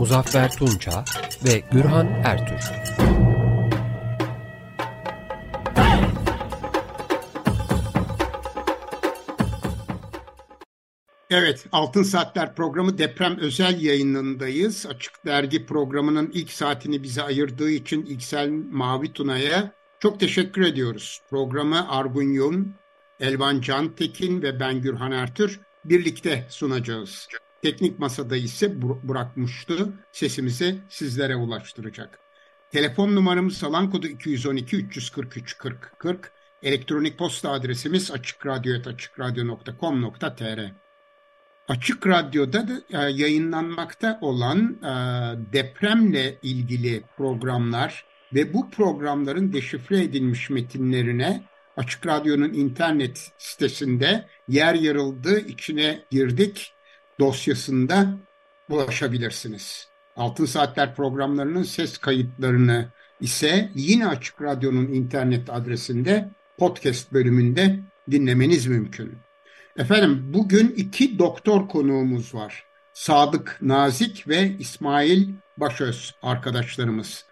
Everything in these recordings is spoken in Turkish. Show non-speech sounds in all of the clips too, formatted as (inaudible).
Muzaffer Tunça ve Gürhan Ertür. Evet, Altın Saatler programı deprem özel yayınındayız. Açık Dergi programının ilk saatini bize ayırdığı için İksel Mavi Tuna'ya çok teşekkür ediyoruz. Programı Argun Yum, Elvan Cantekin ve ben Gürhan Ertür birlikte sunacağız. Teknik masada ise Burak Muştu sesimizi sizlere ulaştıracak. Telefon numaramız alan kodu 212 343 40 40. Elektronik posta adresimiz açıkradyo.com.tr Açık Radyo'da da e, yayınlanmakta olan e, depremle ilgili programlar ve bu programların deşifre edilmiş metinlerine Açık Radyo'nun internet sitesinde yer yarıldı, içine girdik dosyasında ulaşabilirsiniz. Altın Saatler programlarının ses kayıtlarını ise yine Açık Radyo'nun internet adresinde podcast bölümünde dinlemeniz mümkün. Efendim bugün iki doktor konuğumuz var. Sadık Nazik ve İsmail Başöz arkadaşlarımız.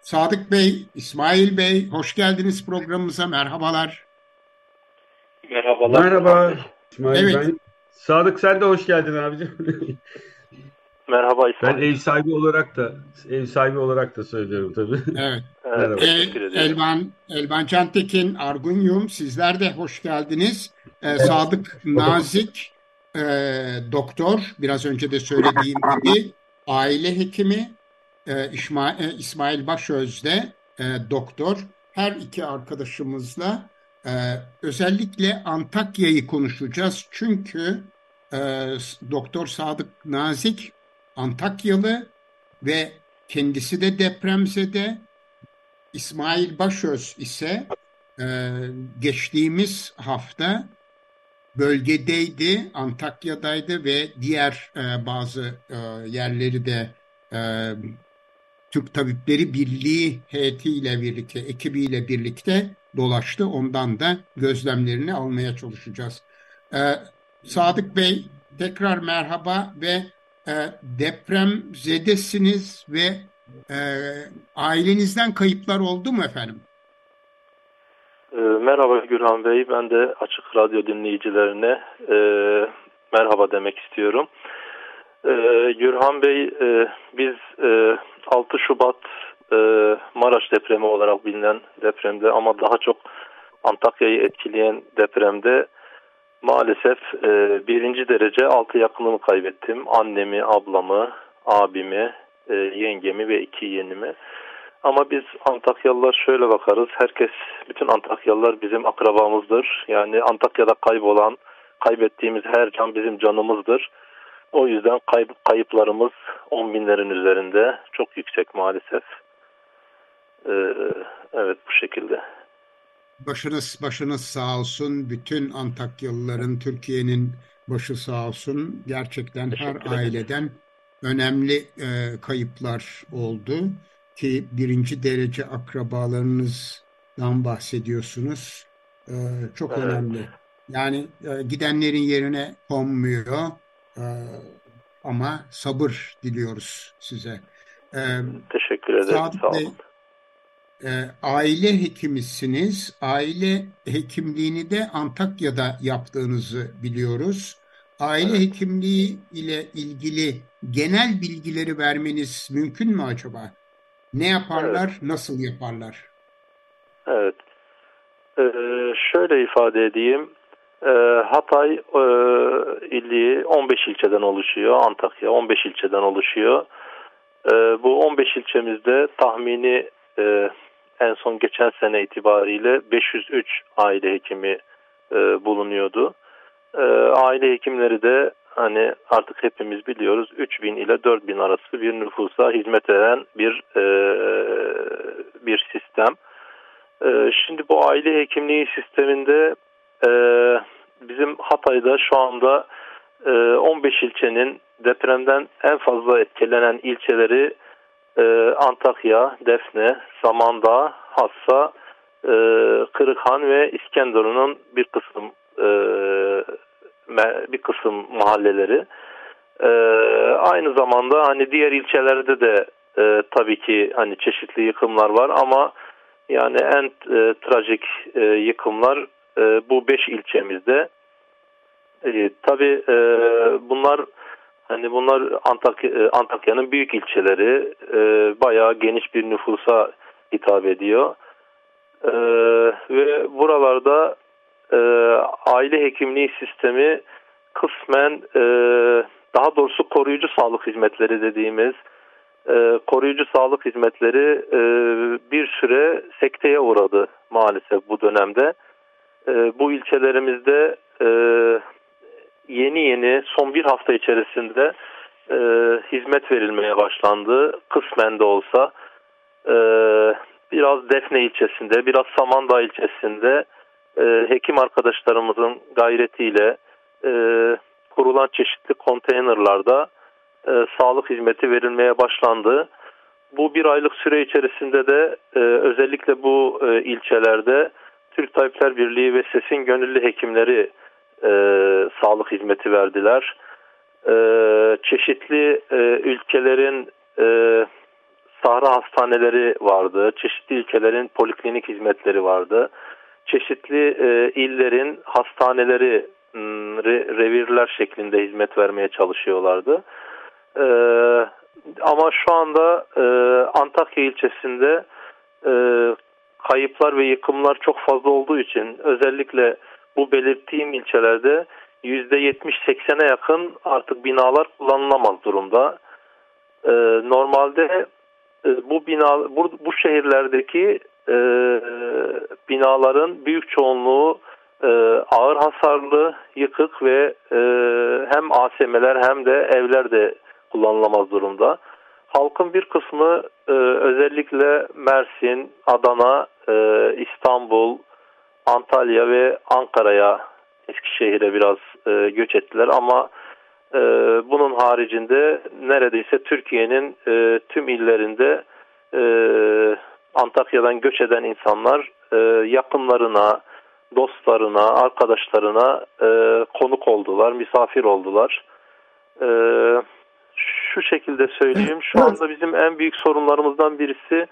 Sadık Bey, İsmail Bey hoş geldiniz programımıza. Merhabalar. Merhabalar. Merhaba. İsmail evet. ben. Sadık sen de hoş geldin abicim. Merhaba İsmail. Ben ev sahibi olarak da ev sahibi olarak da söylüyorum tabii. Evet. evet ee, Elvan, Elvan Cantekin, Argun Yum sizler de hoş geldiniz. Ee, evet. Sadık Nazik e, doktor biraz önce de söylediğim gibi aile hekimi e, İsmail, e, İsmail Başöz de e, doktor. Her iki arkadaşımızla e, özellikle Antakya'yı konuşacağız. Çünkü e, Doktor Sadık Nazik Antakyalı ve kendisi de depremzede. İsmail Başöz ise e, geçtiğimiz hafta bölgedeydi, Antakya'daydı ve diğer e, bazı e, yerleri de e, Türk Tabipleri Birliği heyetiyle birlikte, ekibiyle birlikte dolaştı. Ondan da gözlemlerini almaya çalışacağız. E, Sadık Bey tekrar merhaba ve e, deprem zedesiniz ve e, ailenizden kayıplar oldu mu efendim? E, merhaba Gürhan Bey, ben de Açık Radyo dinleyicilerine e, merhaba demek istiyorum. E, Gürhan Bey, e, biz e, 6 Şubat e, Maraş depremi olarak bilinen depremde ama daha çok Antakya'yı etkileyen depremde Maalesef e, birinci derece altı yakınımı kaybettim. Annemi, ablamı, abimi, e, yengemi ve iki yeğenimi. Ama biz Antakyalılar şöyle bakarız. Herkes, bütün Antakyalılar bizim akrabamızdır. Yani Antakya'da kaybolan, kaybettiğimiz her can bizim canımızdır. O yüzden kayıp, kayıplarımız on binlerin üzerinde. Çok yüksek maalesef. Ee, evet bu şekilde. Başınız başınız sağ olsun. Bütün Antakyalıların, Türkiye'nin başı sağ olsun. Gerçekten her aileden önemli e, kayıplar oldu ki birinci derece akrabalarınızdan bahsediyorsunuz. E, çok evet. önemli. Yani e, gidenlerin yerine konmuyor e, ama sabır diliyoruz size. E, Teşekkür ederim. Saat sağ olun e, aile hekimisiniz. Aile hekimliğini de Antakya'da yaptığınızı biliyoruz. Aile evet. hekimliği ile ilgili genel bilgileri vermeniz mümkün mü acaba? Ne yaparlar, evet. nasıl yaparlar? Evet. Ee, şöyle ifade edeyim. Ee, Hatay e, ili 15 ilçeden oluşuyor. Antakya 15 ilçeden oluşuyor. Ee, bu 15 ilçemizde tahmini e, en son geçen sene itibariyle 503 aile hekimi e, bulunuyordu. E, aile hekimleri de hani artık hepimiz biliyoruz 3000 ile 4000 arası bir nüfusa hizmet veren bir e, bir sistem. E, şimdi bu aile hekimliği sisteminde e, bizim Hatay'da şu anda e, 15 ilçenin depremden en fazla etkilenen ilçeleri e, Antakya, Defne, Samandağ, Hassa, e, Kırıkhan ve İskenderun'un bir kısım e, bir kısım mahalleleri. E, aynı zamanda hani diğer ilçelerde de e, tabii ki hani çeşitli yıkımlar var ama yani en e, trajik e, yıkımlar e, bu beş ilçemizde. E, tabii e, bunlar hani bunlar Antakya, e, Antakya'nın büyük ilçeleri e, bayağı geniş bir nüfusa hitap ediyor. E, ve buralarda e, aile hekimliği sistemi kısmen e, daha doğrusu koruyucu sağlık hizmetleri dediğimiz e, koruyucu sağlık hizmetleri e, bir süre sekteye uğradı maalesef bu dönemde. E, bu ilçelerimizde e, yeni yeni son bir hafta içerisinde e, hizmet verilmeye başlandı. Kısmen de olsa e, biraz Defne ilçesinde, biraz Samandağ ilçesinde e, hekim arkadaşlarımızın gayretiyle e, kurulan çeşitli konteynerlarda e, sağlık hizmeti verilmeye başlandı. Bu bir aylık süre içerisinde de e, özellikle bu e, ilçelerde Türk Tabipler Birliği ve SES'in gönüllü hekimleri e, sağlık hizmeti verdiler. E, çeşitli e, ülkelerin e, sahra hastaneleri vardı. Çeşitli ülkelerin poliklinik hizmetleri vardı. Çeşitli e, illerin hastaneleri re, revirler şeklinde hizmet vermeye çalışıyorlardı. E, ama şu anda e, Antakya ilçesinde e, kayıplar ve yıkımlar çok fazla olduğu için özellikle bu belirttiğim ilçelerde %70-80'e yakın artık binalar kullanılamaz durumda. Ee, normalde e, bu bina bu, bu şehirlerdeki e, binaların büyük çoğunluğu e, ağır hasarlı, yıkık ve e, hem ASM'ler hem de evler de kullanılamaz durumda. Halkın bir kısmı e, özellikle Mersin, Adana, e, İstanbul, Antalya ve Ankara'ya, Eskişehir'e biraz e, göç ettiler. Ama e, bunun haricinde neredeyse Türkiye'nin e, tüm illerinde e, Antakya'dan göç eden insanlar e, yakınlarına, dostlarına, arkadaşlarına e, konuk oldular, misafir oldular. E, şu şekilde söyleyeyim, şu anda bizim en büyük sorunlarımızdan birisi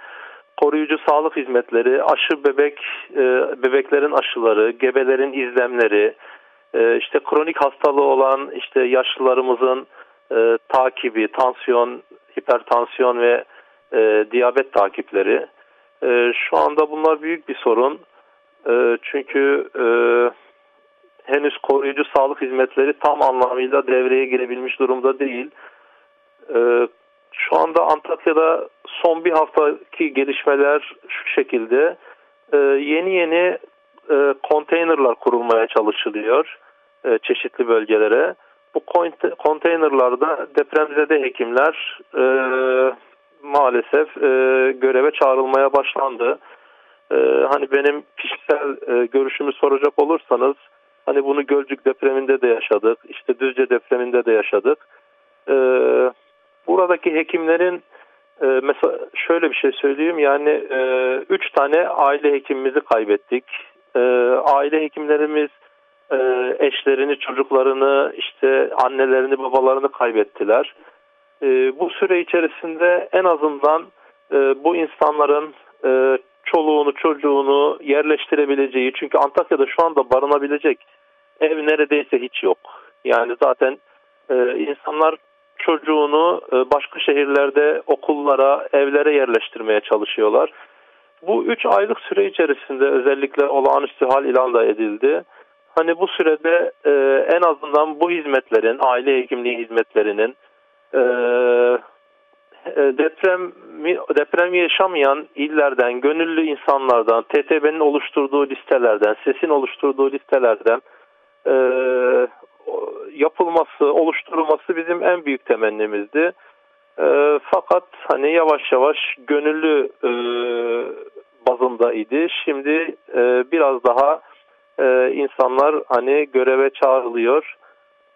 koruyucu sağlık hizmetleri, aşı bebek, e, bebeklerin aşıları, gebelerin izlemleri, e, işte kronik hastalığı olan işte yaşlılarımızın e, takibi, tansiyon, hipertansiyon ve diyabet takipleri. Şu anda bunlar büyük bir sorun. Çünkü henüz koruyucu sağlık hizmetleri tam anlamıyla devreye girebilmiş durumda değil. Şu anda Antakya'da son bir haftaki gelişmeler şu şekilde. E, yeni yeni e, konteynerlar kurulmaya çalışılıyor e, çeşitli bölgelere. Bu konteynerlarda depremzede hekimler e, maalesef e, göreve çağrılmaya başlandı. E, hani benim kişisel e, görüşümü soracak olursanız hani bunu Gölcük depreminde de yaşadık, işte Düzce depreminde de yaşadık. E, buradaki hekimlerin e, mesela şöyle bir şey söyleyeyim yani e, üç tane aile hekimimizi kaybettik. E, aile hekimlerimiz e, eşlerini, çocuklarını, işte annelerini, babalarını kaybettiler. E, bu süre içerisinde en azından e, bu insanların e, çoluğunu, çocuğunu yerleştirebileceği, çünkü Antakya'da şu anda barınabilecek ev neredeyse hiç yok. Yani zaten e, insanlar çocuğunu e, başka şehirlerde okullara, evlere yerleştirmeye çalışıyorlar. Bu üç aylık süre içerisinde özellikle olağanüstü hal ilan da edildi. Hani bu sürede e, en azından bu hizmetlerin, aile hekimliği hizmetlerinin e, e deprem deprem yaşamayan illerden, gönüllü insanlardan, TTB'nin oluşturduğu listelerden, SES'in oluşturduğu listelerden e, yapılması, oluşturulması bizim en büyük temennimizdi. E, fakat hani yavaş yavaş gönüllü e, bazında idi. Şimdi e, biraz daha e, insanlar hani göreve çağrılıyor.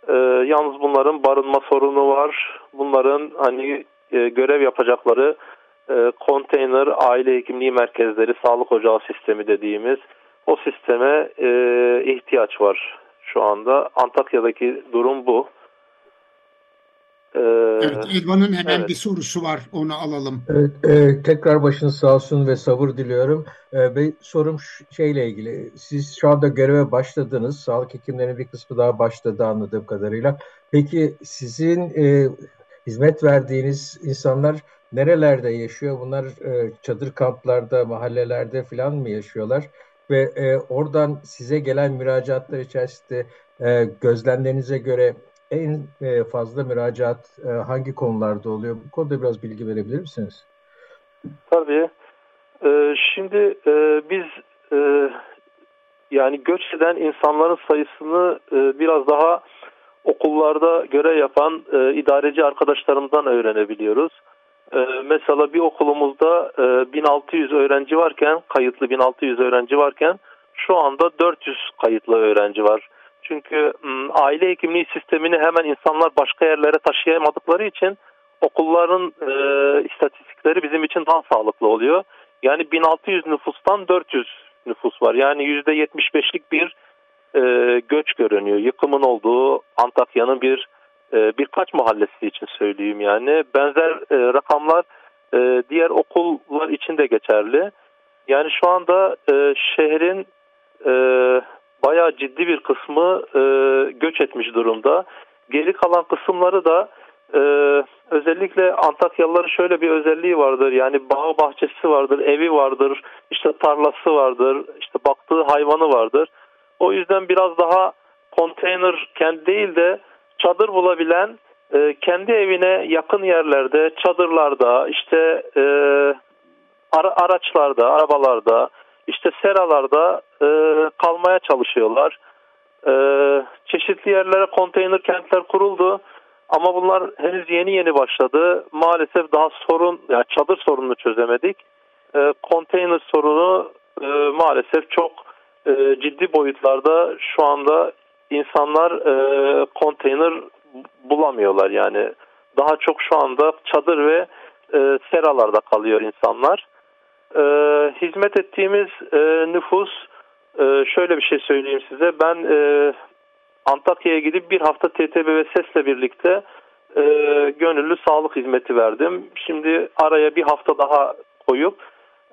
E, yalnız bunların barınma sorunu var. Bunların hani e, görev yapacakları e, konteyner aile hekimliği merkezleri, sağlık ocağı sistemi dediğimiz o sisteme e, ihtiyaç var şu anda. Antakya'daki durum bu. Ee, evet, Elvan'ın hemen evet. bir sorusu var, onu alalım. Evet, e, tekrar başınız sağ olsun ve sabır diliyorum. E, bir sorum şeyle ilgili, siz şu anda göreve başladınız, sağlık hekimlerinin bir kısmı daha başladı anladığım kadarıyla. Peki sizin e, hizmet verdiğiniz insanlar nerelerde yaşıyor? Bunlar e, çadır kamplarda, mahallelerde falan mı yaşıyorlar? Ve e, oradan size gelen müracaatlar içerisinde e, gözlemlerinize göre en e, fazla müracaat e, hangi konularda oluyor? Bu konuda biraz bilgi verebilir misiniz? Tabii. Ee, şimdi e, biz e, yani göç eden insanların sayısını e, biraz daha okullarda görev yapan e, idareci arkadaşlarımızdan öğrenebiliyoruz. E, mesela bir okulumuzda e, 1600 öğrenci varken, kayıtlı 1600 öğrenci varken şu anda 400 kayıtlı öğrenci var. Çünkü aile hekimliği sistemini hemen insanlar başka yerlere taşıyamadıkları için okulların e, istatistikleri bizim için daha sağlıklı oluyor. Yani 1600 nüfustan 400 nüfus var. Yani %75'lik bir e, göç görünüyor. Yıkımın olduğu Antakya'nın bir e, birkaç mahallesi için söyleyeyim yani. Benzer e, rakamlar e, diğer okullar için de geçerli. Yani şu anda e, şehrin e, bayağı ciddi bir kısmı e, göç etmiş durumda. Geri kalan kısımları da e, özellikle Antakyalıların şöyle bir özelliği vardır. Yani bağ bahçesi vardır, evi vardır, işte tarlası vardır, işte baktığı hayvanı vardır. O yüzden biraz daha konteyner kendi değil de çadır bulabilen e, kendi evine yakın yerlerde, çadırlarda, işte e, ara, araçlarda, arabalarda, işte seralarda e, kalmaya çalışıyorlar. E, çeşitli yerlere konteyner kentler kuruldu. Ama bunlar henüz yeni yeni başladı. Maalesef daha sorun, yani çadır sorununu çözemedik. E, konteyner sorunu e, maalesef çok e, ciddi boyutlarda şu anda insanlar e, konteyner bulamıyorlar. Yani daha çok şu anda çadır ve e, seralarda kalıyor insanlar e, hizmet ettiğimiz e, nüfus e, şöyle bir şey söyleyeyim size. Ben e, Antakya'ya gidip bir hafta TTB ve SES'le birlikte e, gönüllü sağlık hizmeti verdim. Şimdi araya bir hafta daha koyup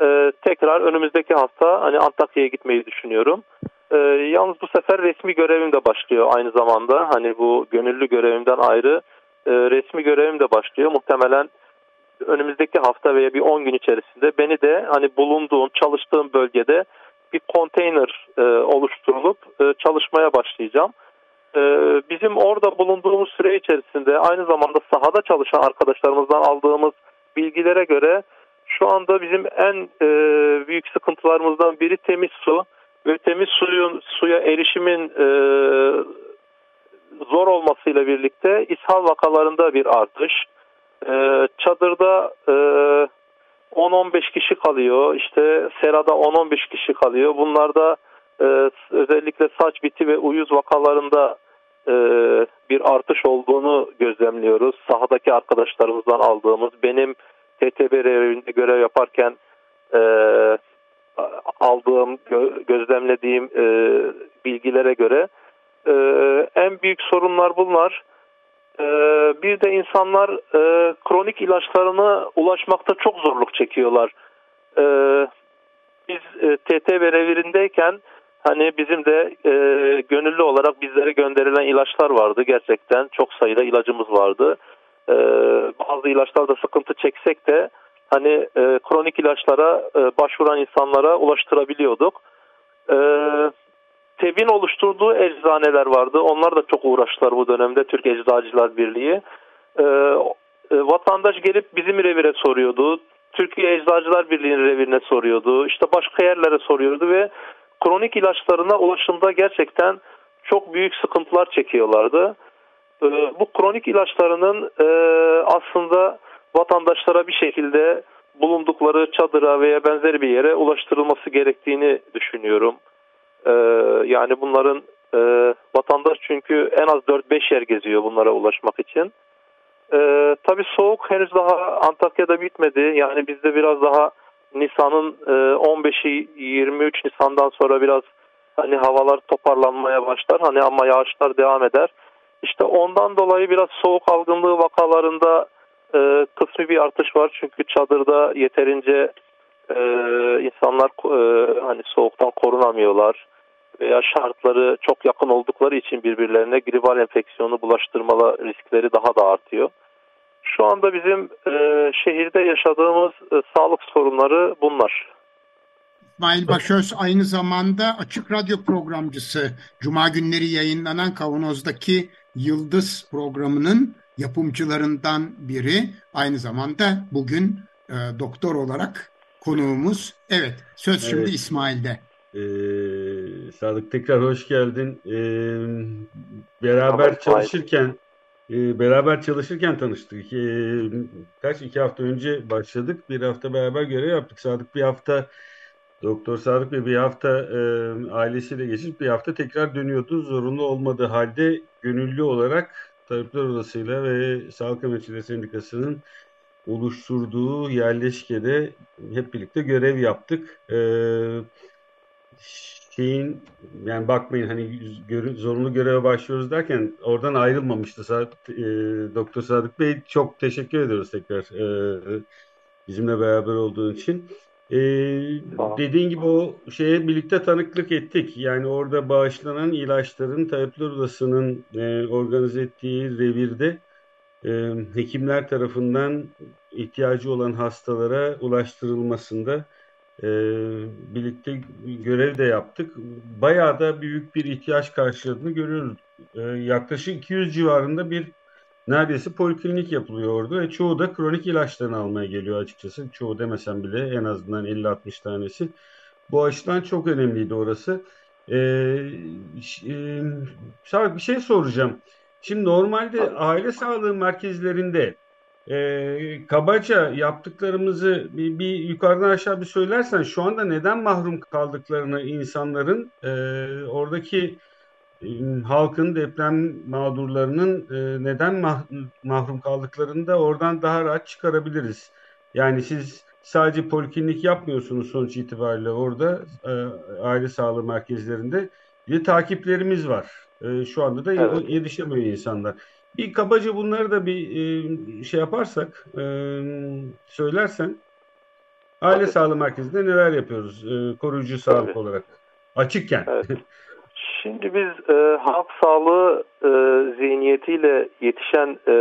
e, tekrar önümüzdeki hafta hani Antakya'ya gitmeyi düşünüyorum. E, yalnız bu sefer resmi görevim de başlıyor aynı zamanda. Hani bu gönüllü görevimden ayrı e, resmi görevim de başlıyor. Muhtemelen önümüzdeki hafta veya bir 10 gün içerisinde beni de hani bulunduğum, çalıştığım bölgede bir konteyner e, oluşturulup e, çalışmaya başlayacağım. E, bizim orada bulunduğumuz süre içerisinde aynı zamanda sahada çalışan arkadaşlarımızdan aldığımız bilgilere göre şu anda bizim en e, büyük sıkıntılarımızdan biri temiz su ve temiz suyun suya erişimin e, zor olmasıyla birlikte ishal vakalarında bir artış, e, çadırda e, 10-15 kişi kalıyor. İşte serada 10-15 kişi kalıyor. Bunlarda e, özellikle saç biti ve uyuz vakalarında e, bir artış olduğunu gözlemliyoruz. Sahadaki arkadaşlarımızdan aldığımız benim TTB evinde görev yaparken e, aldığım, gö gözlemlediğim e, bilgilere göre e, en büyük sorunlar bunlar. Ee, bir de insanlar e, kronik ilaçlarına ulaşmakta çok zorluk çekiyorlar. Ee, biz e, TT ve revirindeyken hani bizim de e, gönüllü olarak bizlere gönderilen ilaçlar vardı. Gerçekten çok sayıda ilacımız vardı. Ee, bazı ilaçlarda sıkıntı çeksek de hani e, kronik ilaçlara e, başvuran insanlara ulaştırabiliyorduk. Evet TEB'in oluşturduğu eczaneler vardı. Onlar da çok uğraştılar bu dönemde Türk Eczacılar Birliği. Ee, e, vatandaş gelip bizim revire soruyordu. Türkiye Eczacılar Birliği'nin revirine soruyordu. İşte başka yerlere soruyordu ve kronik ilaçlarına ulaşımda gerçekten çok büyük sıkıntılar çekiyorlardı. e, bu kronik ilaçlarının e, aslında vatandaşlara bir şekilde bulundukları çadıra veya benzeri bir yere ulaştırılması gerektiğini düşünüyorum. E, yani bunların e, vatandaş çünkü en az 4-5 yer geziyor bunlara ulaşmak için. E, tabii soğuk henüz daha Antakya'da bitmedi. Yani bizde biraz daha Nisan'ın e, 15'i 23 Nisan'dan sonra biraz hani havalar toparlanmaya başlar. Hani ama yağışlar devam eder. İşte ondan dolayı biraz soğuk algınlığı vakalarında e, kısmi bir artış var. Çünkü çadırda yeterince e, insanlar e, hani soğuktan korunamıyorlar veya şartları çok yakın oldukları için birbirlerine gribal enfeksiyonu bulaştırmalı riskleri daha da artıyor. Şu anda bizim e, şehirde yaşadığımız e, sağlık sorunları bunlar. İsmail Başöz aynı zamanda Açık Radyo programcısı. Cuma günleri yayınlanan Kavanoz'daki Yıldız programının yapımcılarından biri. Aynı zamanda bugün e, doktor olarak konuğumuz. Evet, söz evet. şimdi İsmail'de. Ee, Sadık tekrar hoş geldin. Ee, beraber tamam, çalışırken e, beraber çalışırken tanıştık. E, kaç iki hafta önce başladık. Bir hafta beraber görev yaptık. Sadık bir hafta Doktor Sadık Bey bir hafta e, ailesiyle geçip bir hafta tekrar dönüyordu. Zorunlu olmadığı halde gönüllü olarak Tabipler Odası'yla ve Sağlık Emekçileri Sendikası'nın oluşturduğu yerleşkede hep birlikte görev yaptık. E, şeyin yani bakmayın hani zorunlu göreve başlıyoruz derken oradan ayrılmamıştı e, Doktor Sadık Bey. Çok teşekkür ediyoruz tekrar e, bizimle beraber olduğun için. Ee, dediğin gibi o şeye birlikte tanıklık ettik. Yani orada bağışlanan ilaçların Tayyipler Odası'nın e, organize ettiği revirde e, hekimler tarafından ihtiyacı olan hastalara ulaştırılmasında e, birlikte görev de yaptık. Bayağı da büyük bir ihtiyaç karşıladığını görüyoruz. E, yaklaşık 200 civarında bir neredeyse poliklinik yapılıyor orada ve çoğu da kronik ilaçlarını almaya geliyor açıkçası. Çoğu demesem bile en azından 50-60 tanesi. Bu açıdan çok önemliydi orası. Ee, e, bir şey soracağım. Şimdi normalde aile sağlığı merkezlerinde e, kabaca yaptıklarımızı bir, bir yukarıdan aşağı bir söylersen şu anda neden mahrum kaldıklarını insanların e, oradaki halkın deprem mağdurlarının e, neden mahrum kaldıklarını da oradan daha rahat çıkarabiliriz. Yani siz sadece poliklinik yapmıyorsunuz sonuç itibariyle orada e, aile sağlığı merkezlerinde. Bir takiplerimiz var. E, şu anda da evet. yetişemiyor insanlar. Bir kabaca bunları da bir şey yaparsak, söylersen aile Tabii. sağlığı merkezinde neler yapıyoruz koruyucu sağlık Tabii. olarak açıkken. Evet. (laughs) Şimdi biz e, halk sağlığı e, zihniyetiyle yetişen e,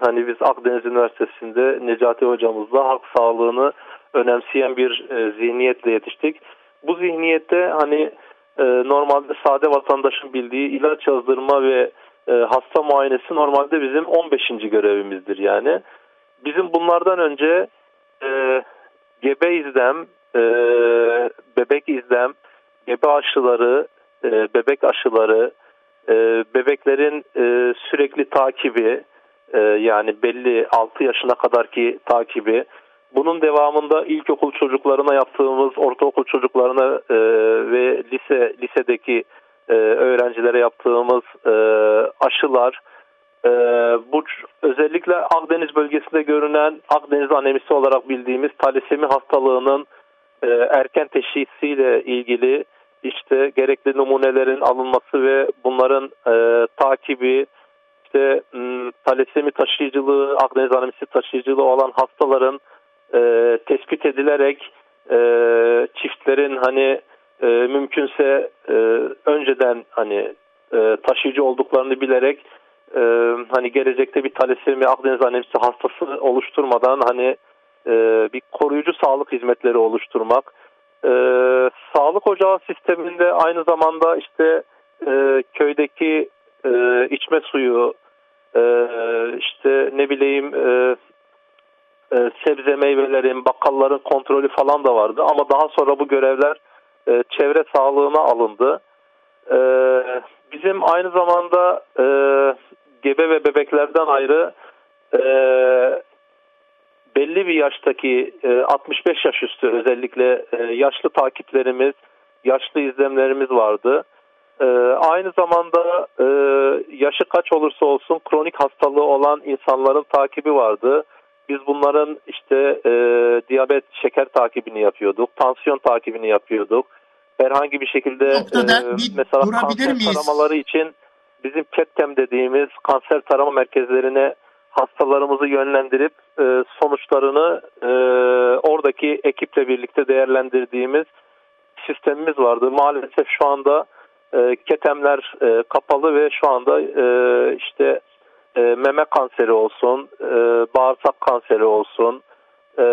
hani biz Akdeniz Üniversitesi'nde Necati hocamızla halk sağlığını önemseyen bir e, zihniyetle yetiştik. Bu zihniyette hani e, normalde sade vatandaşın bildiği ilaç yazdırma ve e, hasta muayenesi normalde bizim 15. görevimizdir yani. Bizim bunlardan önce e, gebe izlem, e, bebek izlem, gebe aşıları, e, bebek aşıları, e, bebeklerin e, sürekli takibi, yani belli 6 yaşına kadarki takibi, bunun devamında ilkokul çocuklarına yaptığımız, ortaokul çocuklarına ve lise lisedeki öğrencilere yaptığımız aşılar, bu özellikle Akdeniz bölgesinde görünen Akdeniz anemisi olarak bildiğimiz talisemi hastalığının erken teşhisiyle ilgili işte gerekli numunelerin alınması ve bunların e, takibi, işte m, talasemi taşıyıcılığı, Akdeniz anemisi taşıyıcılığı olan hastaların e, tespit edilerek e, çiftlerin hani e, mümkünse e, önceden hani e, taşıyıcı olduklarını bilerek e, hani gelecekte bir talasemi Akdeniz anemisi hastası oluşturmadan hani e, bir koruyucu sağlık hizmetleri oluşturmak e, sağlık ocağı sisteminde aynı zamanda işte e, köydeki e, içme suyu, e, işte ne bileyim e, e, sebze meyvelerin, bakkalların kontrolü falan da vardı. Ama daha sonra bu görevler e, çevre sağlığına alındı. E, bizim aynı zamanda e, gebe ve bebeklerden ayrı e, belli bir yaştaki e, 65 yaş üstü özellikle e, yaşlı takiplerimiz, yaşlı izlemlerimiz vardı. E, aynı zamanda e, yaşı kaç olursa olsun kronik hastalığı olan insanların takibi vardı. Biz bunların işte e, diyabet, şeker takibini yapıyorduk, tansiyon takibini yapıyorduk. Herhangi bir şekilde e, mesela kanser miyiz? taramaları için bizim CATTEM dediğimiz kanser tarama merkezlerine hastalarımızı yönlendirip e, sonuçlarını e, oradaki ekiple birlikte değerlendirdiğimiz sistemimiz vardı. Maalesef şu anda e, ketemler e, kapalı ve şu anda e, işte e, meme kanseri olsun, e, bağırsak kanseri olsun, e,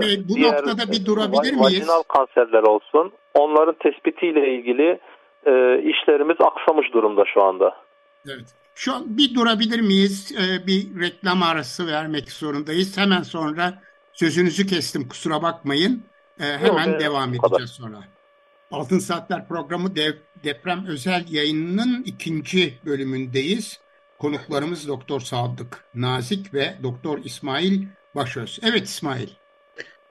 Peki, bu diğer, noktada bir durabilir miyiz? Vajinal kanserler olsun. Onların tespitiyle ilgili e, işlerimiz aksamış durumda şu anda. Evet. Şu an bir durabilir miyiz? Ee, bir reklam arası vermek zorundayız. Hemen sonra sözünüzü kestim kusura bakmayın. Ee, hemen Yok, devam edeceğiz kadar. sonra. Altın Saatler programı dev, deprem özel yayınının ikinci bölümündeyiz. Konuklarımız Doktor Sadık Nazik ve Doktor İsmail Başöz. Evet İsmail.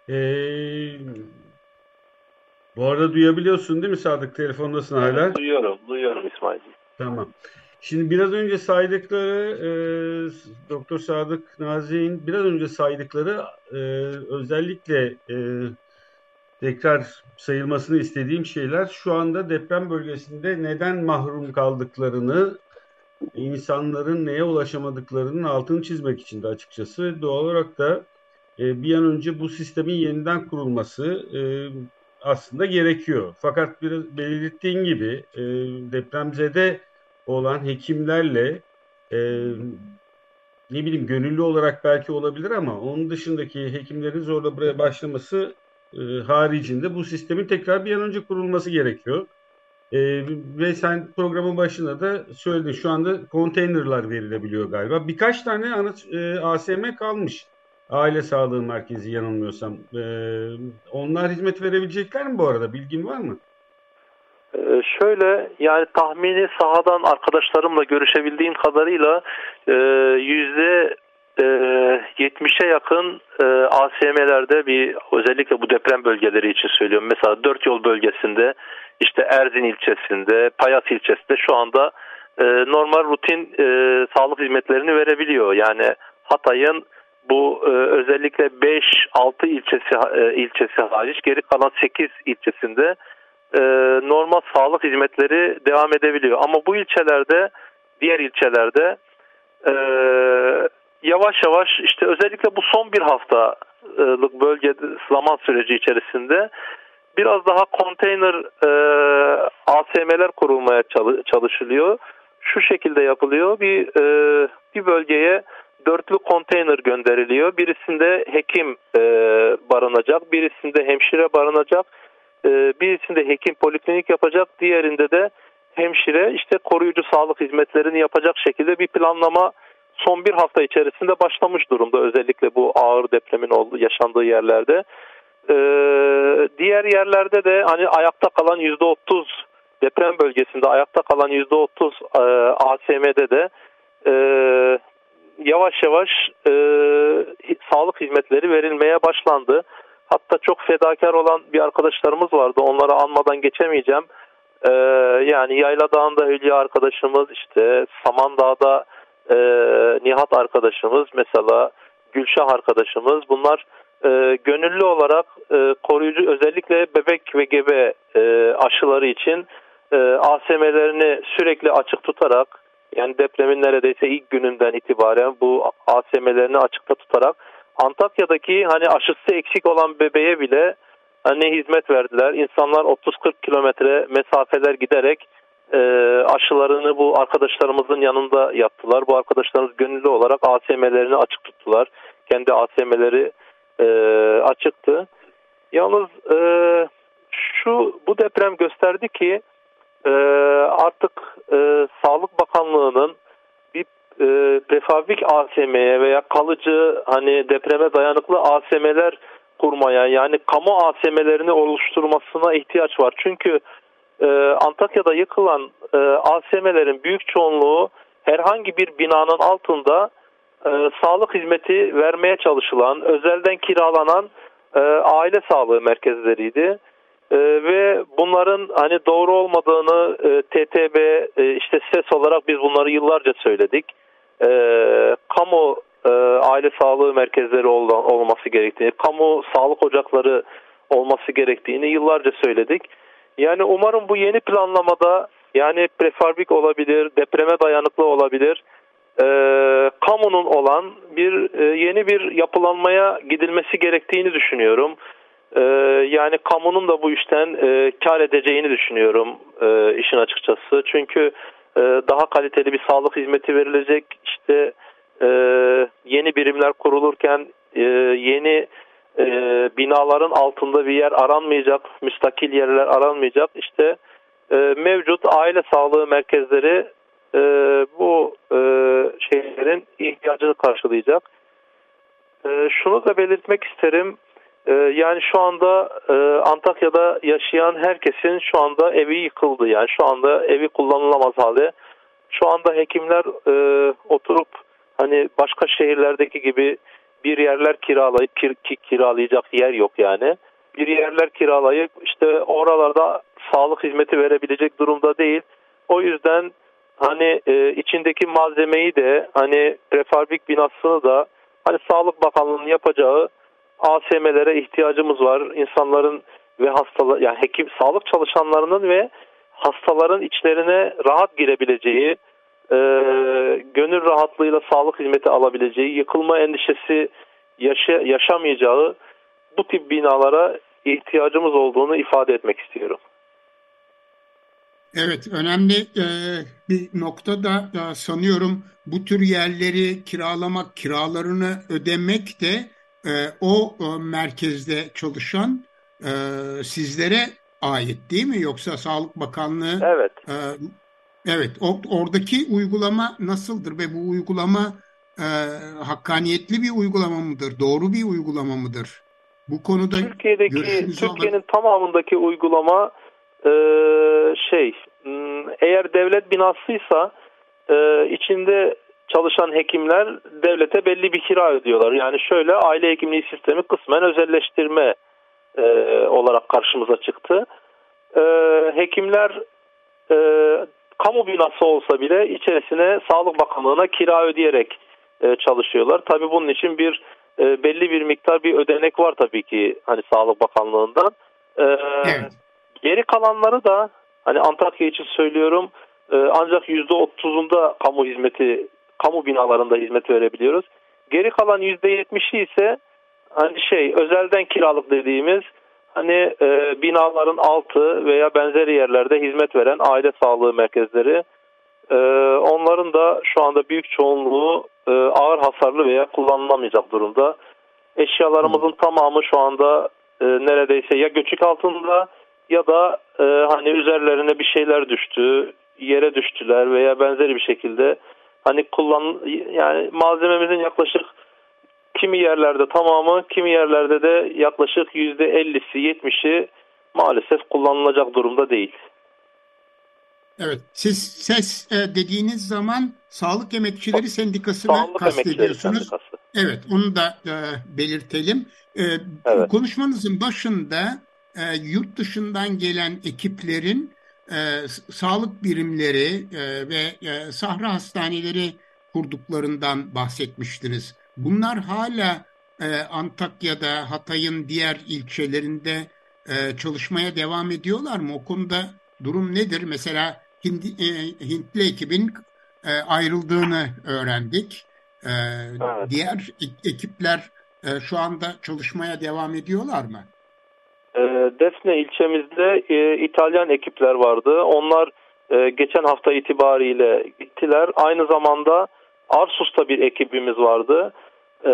Ee, bu arada duyabiliyorsun değil mi Sadık? Telefondasın evet, hala. Duyuyorum, duyuyorum İsmail. Tamam. Şimdi biraz önce saydıkları e, Doktor Sadık Nazik'in biraz önce saydıkları e, özellikle e, tekrar sayılmasını istediğim şeyler şu anda deprem bölgesinde neden mahrum kaldıklarını insanların neye ulaşamadıklarının altını çizmek için de açıkçası doğal olarak da e, bir an önce bu sistemin yeniden kurulması e, aslında gerekiyor. Fakat biraz belirttiğin gibi e, depremzede olan hekimlerle e, ne bileyim gönüllü olarak belki olabilir ama onun dışındaki hekimlerin zorla buraya başlaması e, haricinde bu sistemin tekrar bir an önce kurulması gerekiyor. E, ve sen programın başında da söyledin şu anda konteynerlar verilebiliyor galiba. Birkaç tane ana, e, ASM kalmış. Aile Sağlığı Merkezi yanılmıyorsam. E, onlar hizmet verebilecekler mi bu arada? Bilgin var mı? Ee, şöyle yani tahmini sahadan arkadaşlarımla görüşebildiğim kadarıyla e, yüzde 70'e yakın e, ASM'lerde bir özellikle bu deprem bölgeleri için söylüyorum. Mesela dört yol bölgesinde işte Erzin ilçesinde, Payas ilçesinde şu anda e, normal rutin sağlık hizmetlerini verebiliyor. Yani Hatay'ın bu özellikle 5-6 ilçesi ilçesi hariç geri kalan 8 ilçesinde e, normal sağlık hizmetleri devam edebiliyor. Ama bu ilçelerde, diğer ilçelerde e, yavaş yavaş işte özellikle bu son bir haftalık bölge zaman süreci içerisinde biraz daha konteyner e, ASM'ler kurulmaya çalışılıyor. Şu şekilde yapılıyor. Bir e, bir bölgeye dörtlü konteyner gönderiliyor. Birisinde hekim e, barınacak, birisinde hemşire barınacak, e, birisinde hekim poliklinik yapacak, diğerinde de hemşire işte koruyucu sağlık hizmetlerini yapacak şekilde bir planlama son bir hafta içerisinde başlamış durumda özellikle bu ağır depremin olduğu, yaşandığı yerlerde. Ee, diğer yerlerde de hani ayakta kalan yüzde otuz deprem bölgesinde ayakta kalan yüzde otuz e, ASM'de de e, yavaş yavaş e, sağlık hizmetleri verilmeye başlandı. Hatta çok fedakar olan bir arkadaşlarımız vardı. Onları anmadan geçemeyeceğim. Ee, yani Yayla Dağı'nda Hülya arkadaşımız, işte Samandağ'da e, Nihat arkadaşımız, mesela Gülşah arkadaşımız. Bunlar e, gönüllü olarak e, koruyucu özellikle bebek ve gebe e, aşıları için e, ASM'lerini sürekli açık tutarak yani depremin neredeyse ilk gününden itibaren bu ASM'lerini açıkta tutarak Antakya'daki hani aşısı eksik olan bebeğe bile hani hizmet verdiler. İnsanlar 30-40 kilometre mesafeler giderek e, aşılarını bu arkadaşlarımızın yanında yaptılar. Bu arkadaşlarımız gönüllü olarak ASM'lerini açık tuttular. Kendi ASM'leri e, açıktı. Yalnız e, şu bu deprem gösterdi ki e, artık e, Sağlık Bakanlığı'nın e, prefabrik ASM'ye veya kalıcı hani depreme dayanıklı ASM'ler kurmaya yani kamu ASM'lerini oluşturmasına ihtiyaç var. Çünkü e, Antakya'da yıkılan e, ASM'lerin büyük çoğunluğu herhangi bir binanın altında e, sağlık hizmeti vermeye çalışılan, özelden kiralanan e, aile sağlığı merkezleriydi. E, ve bunların hani doğru olmadığını e, TTB e, işte ses olarak biz bunları yıllarca söyledik. E, kamu e, aile sağlığı merkezleri ol, olması gerektiğini, kamu sağlık ocakları olması gerektiğini yıllarca söyledik. Yani umarım bu yeni planlamada yani prefabrik olabilir, depreme dayanıklı olabilir e, kamunun olan bir e, yeni bir yapılanmaya gidilmesi gerektiğini düşünüyorum. E, yani kamunun da bu işten e, kar edeceğini düşünüyorum e, işin açıkçası. Çünkü e, daha kaliteli bir sağlık hizmeti verilecek. İşte e, yeni birimler kurulurken e, yeni binaların altında bir yer aranmayacak, müstakil yerler aranmayacak. İşte mevcut aile sağlığı merkezleri bu şeylerin ihtiyacını karşılayacak. Şunu da belirtmek isterim. E, yani şu anda e, Antakya'da yaşayan herkesin şu anda evi yıkıldı. Yani şu anda evi kullanılamaz hale. Şu anda hekimler e, oturup hani başka şehirlerdeki gibi bir yerler kiralayıp kir, kiralayacak yer yok yani. Bir yerler kiralayıp işte oralarda sağlık hizmeti verebilecek durumda değil. O yüzden hani e, içindeki malzemeyi de hani prefabrik binasını da hani Sağlık Bakanlığı'nın yapacağı ASM'lere ihtiyacımız var. İnsanların ve hastalar yani hekim sağlık çalışanlarının ve hastaların içlerine rahat girebileceği, e, gönül rahatlığıyla sağlık hizmeti alabileceği, yıkılma endişesi yaşa, yaşamayacağı bu tip binalara ihtiyacımız olduğunu ifade etmek istiyorum. Evet, önemli e, bir nokta da e, sanıyorum bu tür yerleri kiralamak, kiralarını ödemek de e, o e, merkezde çalışan e, sizlere ait değil mi? Yoksa Sağlık Bakanlığı Evet. E, evet, o, oradaki uygulama nasıldır ve bu uygulama e, hakkaniyetli bir uygulama mıdır? Doğru bir uygulama mıdır? Bu konuda Türkiye'deki Türkiye'nin tamamındaki uygulama e, şey eğer devlet binasıysa e, içinde çalışan hekimler devlete belli bir kira ödüyorlar. Yani şöyle aile hekimliği sistemi kısmen özelleştirme e, olarak karşımıza çıktı. E, hekimler e, kamu binası olsa bile içerisine Sağlık Bakanlığı'na kira ödeyerek e, çalışıyorlar. Tabii bunun için bir e, belli bir miktar bir ödenek var tabii ki hani Sağlık Bakanlığı'ndan. E, evet. Geri kalanları da hani Antakya için söylüyorum e, ancak %30'unda kamu hizmeti, kamu binalarında hizmet verebiliyoruz. Geri kalan %70'i ise hani şey özelden kiralık dediğimiz hani e, binaların altı veya benzeri yerlerde hizmet veren aile sağlığı merkezleri e, onların da şu anda büyük çoğunluğu e, ağır hasarlı veya kullanılamayacak durumda. Eşyalarımızın tamamı şu anda e, neredeyse ya göçük altında ya da e, hani üzerlerine bir şeyler düştü, yere düştüler veya benzeri bir şekilde hani kullan yani malzememizin yaklaşık kimi yerlerde tamamı, kimi yerlerde de yaklaşık yüzde 50'si, 70'i maalesef kullanılacak durumda değil. Evet, siz ses e, dediğiniz zaman Sağlık Emekçileri Sendikası'nı Sağlık kastediyorsunuz. Evet, onu da e, belirtelim. E, evet. Konuşmanızın başında e, yurt dışından gelen ekiplerin e, sağlık birimleri e, ve e, sahra hastaneleri kurduklarından bahsetmiştiniz. Bunlar hala e, Antakya'da, Hatay'ın diğer ilçelerinde e, çalışmaya devam ediyorlar mı? O konuda durum nedir? Mesela Hindi, e, Hintli ekibin e, ayrıldığını öğrendik. E, evet. Diğer ekipler e, şu anda çalışmaya devam ediyorlar mı? Defne ilçemizde e, İtalyan ekipler vardı. Onlar e, geçen hafta itibariyle gittiler. Aynı zamanda Arsus'ta bir ekibimiz vardı. E,